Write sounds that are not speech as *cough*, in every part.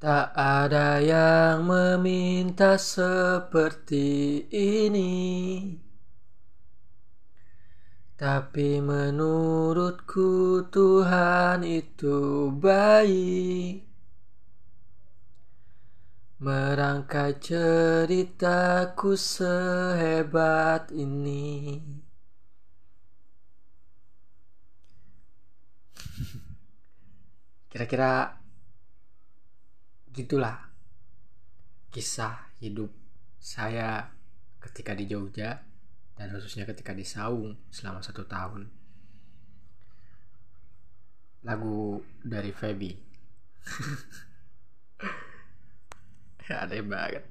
Tak ada yang meminta seperti ini. Tapi menurutku Tuhan itu baik. Merangkai ceritaku sehebat ini. Kira-kira gitulah kisah hidup saya ketika di Jogja dan khususnya ketika di Saung selama satu tahun. Lagu dari Feby. *laughs* Aneh banget.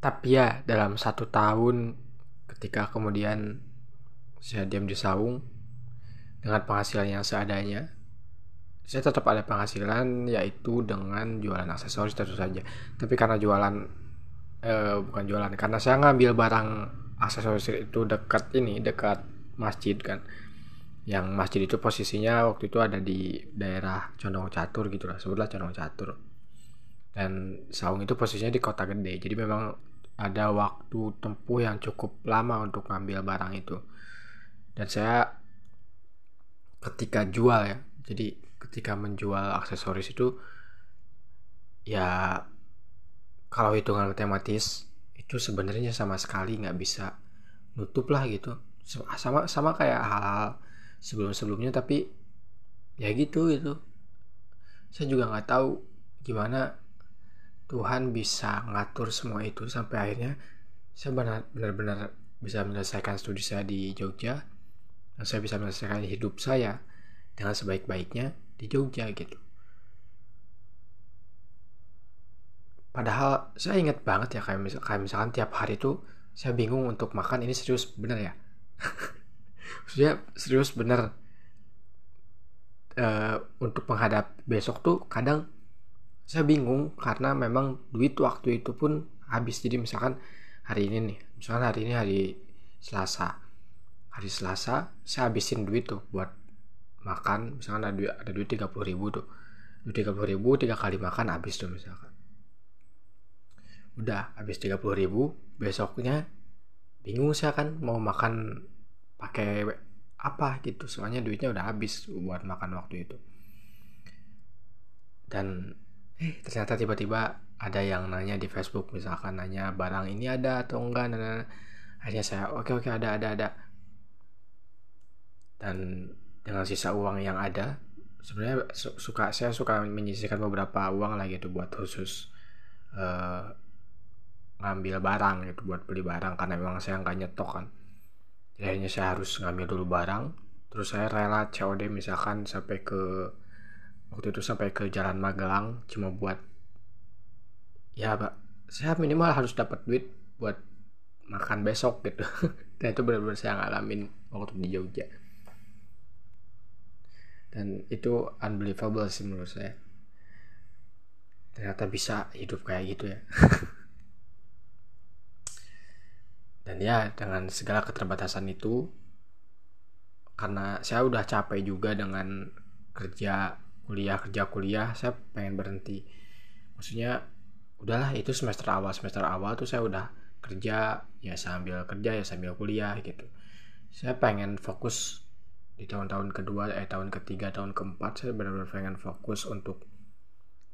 Tapi ya dalam satu tahun ketika kemudian saya diam di Saung dengan penghasilan yang seadanya saya tetap ada penghasilan yaitu dengan jualan aksesoris tentu saja. Tapi karena jualan eh, bukan jualan karena saya ngambil barang aksesoris itu dekat ini dekat masjid kan. Yang masjid itu posisinya waktu itu ada di daerah Condong Catur gitu lah sebutlah Condong Catur. Dan Saung itu posisinya di kota gede. Jadi memang ada waktu tempuh yang cukup lama untuk ngambil barang itu. Dan saya ketika jual ya jadi ketika menjual aksesoris itu ya kalau hitungan matematis itu sebenarnya sama sekali nggak bisa nutup lah gitu. Sama sama kayak hal-hal sebelum-sebelumnya tapi ya gitu gitu. Saya juga nggak tahu gimana Tuhan bisa ngatur semua itu sampai akhirnya saya benar-benar bisa menyelesaikan studi saya di Jogja dan saya bisa menyelesaikan hidup saya dengan sebaik-baiknya di Jogja gitu. Padahal saya ingat banget ya kayak, misal, kayak misalkan tiap hari itu saya bingung untuk makan ini serius bener ya? *laughs* Maksudnya serius bener uh, untuk menghadap besok tuh kadang saya bingung karena memang duit waktu itu pun habis. Jadi misalkan hari ini nih misalkan hari ini hari Selasa. Hari Selasa saya habisin duit tuh buat makan misalkan ada duit ada duit tiga puluh ribu tuh. Duit tiga puluh ribu tiga kali makan habis tuh misalkan. Udah habis tiga puluh ribu besoknya bingung saya kan mau makan pakai apa gitu. Soalnya duitnya udah habis buat makan waktu itu. Dan eh ternyata tiba-tiba ada yang nanya di Facebook misalkan nanya barang ini ada atau enggak nah. akhirnya saya oke oke ada ada ada. Dan dengan sisa uang yang ada sebenarnya suka saya suka menyisihkan beberapa uang lagi gitu buat khusus uh, ngambil barang gitu buat beli barang karena memang saya nggak nyetok kan. Jadi akhirnya saya harus ngambil dulu barang terus saya rela COD misalkan sampai ke waktu itu sampai ke Jalan Magelang cuma buat ya pak saya minimal harus dapat duit buat makan besok gitu. *laughs* Dan itu benar-benar saya ngalamin waktu di Jogja dan itu unbelievable sih menurut saya. Ternyata bisa hidup kayak gitu ya. *laughs* Dan ya dengan segala keterbatasan itu karena saya udah capek juga dengan kerja kuliah kerja kuliah saya pengen berhenti. Maksudnya udahlah itu semester awal. Semester awal tuh saya udah kerja ya sambil kerja ya sambil kuliah gitu. Saya pengen fokus di tahun-tahun kedua eh tahun ketiga tahun keempat saya benar-benar pengen fokus untuk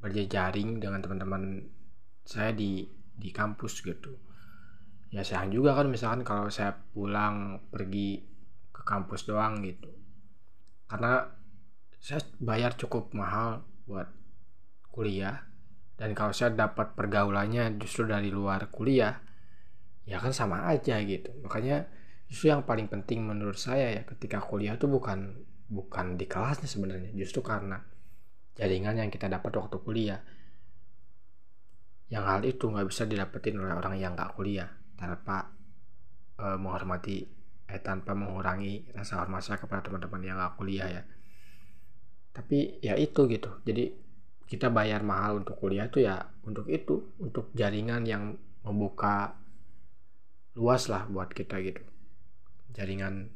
berjejaring dengan teman-teman saya di di kampus gitu. Ya sayang juga kan misalkan kalau saya pulang pergi ke kampus doang gitu. Karena saya bayar cukup mahal buat kuliah dan kalau saya dapat pergaulannya justru dari luar kuliah ya kan sama aja gitu. Makanya justru yang paling penting menurut saya ya ketika kuliah itu bukan bukan di kelasnya sebenarnya. Justru karena jaringan yang kita dapat waktu kuliah. Yang hal itu nggak bisa didapetin oleh orang yang nggak kuliah. Tanpa e, menghormati eh tanpa mengurangi rasa hormat saya kepada teman-teman yang nggak kuliah ya. Tapi ya itu gitu. Jadi kita bayar mahal untuk kuliah itu ya untuk itu. Untuk jaringan yang membuka luas lah buat kita gitu jaringan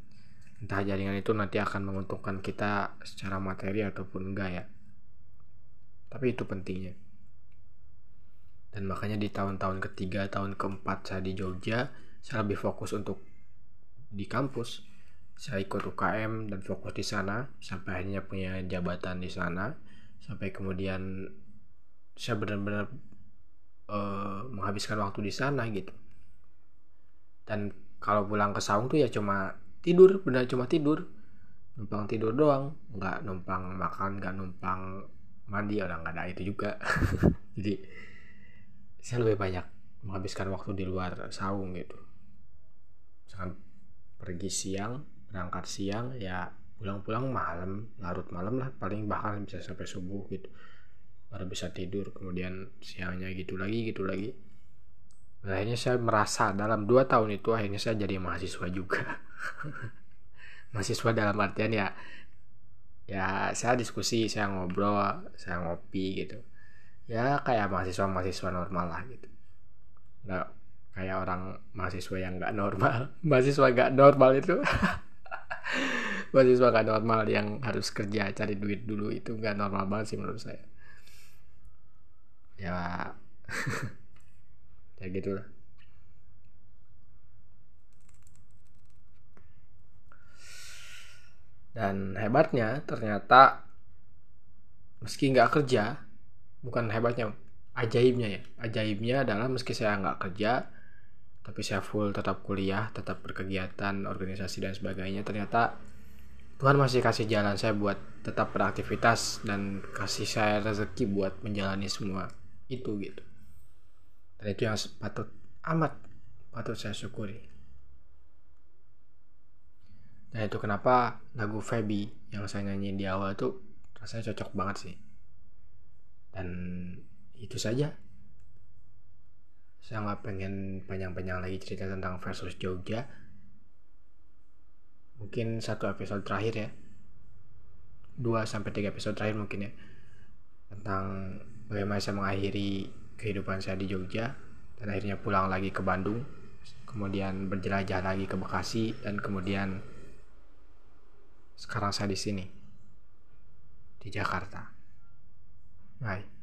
entah jaringan itu nanti akan menguntungkan kita secara materi ataupun enggak ya. Tapi itu pentingnya. Dan makanya di tahun-tahun ketiga tahun keempat saya di Jogja saya lebih fokus untuk di kampus. Saya ikut UKM dan fokus di sana sampai akhirnya punya jabatan di sana. Sampai kemudian saya benar-benar uh, menghabiskan waktu di sana gitu. Dan kalau pulang ke Saung tuh ya cuma tidur benar cuma tidur. Numpang tidur doang nggak numpang makan nggak numpang mandi orang nggak ada itu juga. *laughs* Jadi saya lebih banyak menghabiskan waktu di luar saung gitu. Misalkan pergi siang berangkat siang ya pulang-pulang malam larut malam lah paling bahkan bisa sampai subuh gitu. Baru bisa tidur kemudian siangnya gitu lagi gitu lagi dan akhirnya saya merasa dalam dua tahun itu akhirnya saya jadi mahasiswa juga. *laughs* Mahasiswa dalam artian ya ya saya diskusi saya ngobrol saya ngopi gitu. Ya kayak mahasiswa mahasiswa normal lah gitu. Nggak kayak orang mahasiswa yang nggak normal. *laughs* Mahasiswa nggak normal itu. *laughs* Mahasiswa nggak normal yang harus kerja cari duit dulu itu nggak normal banget sih menurut saya. Ya ya gitulah dan hebatnya ternyata meski nggak kerja bukan hebatnya ajaibnya ya. Ajaibnya adalah meski saya nggak kerja tapi saya full tetap kuliah tetap berkegiatan organisasi dan sebagainya ternyata Tuhan masih kasih jalan saya buat tetap beraktivitas dan kasih saya rezeki buat menjalani semua itu gitu dan itu yang patut amat patut saya syukuri. Dan itu kenapa lagu Feby yang saya nyanyiin di awal itu rasanya cocok banget sih. Dan itu saja. Saya nggak pengen panjang-panjang lagi cerita tentang versus Jogja. Mungkin satu episode terakhir ya. 2 sampai 3 episode terakhir mungkin ya. Tentang bagaimana saya mengakhiri kehidupan saya di Jogja dan akhirnya pulang lagi ke Bandung kemudian berjelajah lagi ke Bekasi dan kemudian sekarang saya di sini di Jakarta. Bye.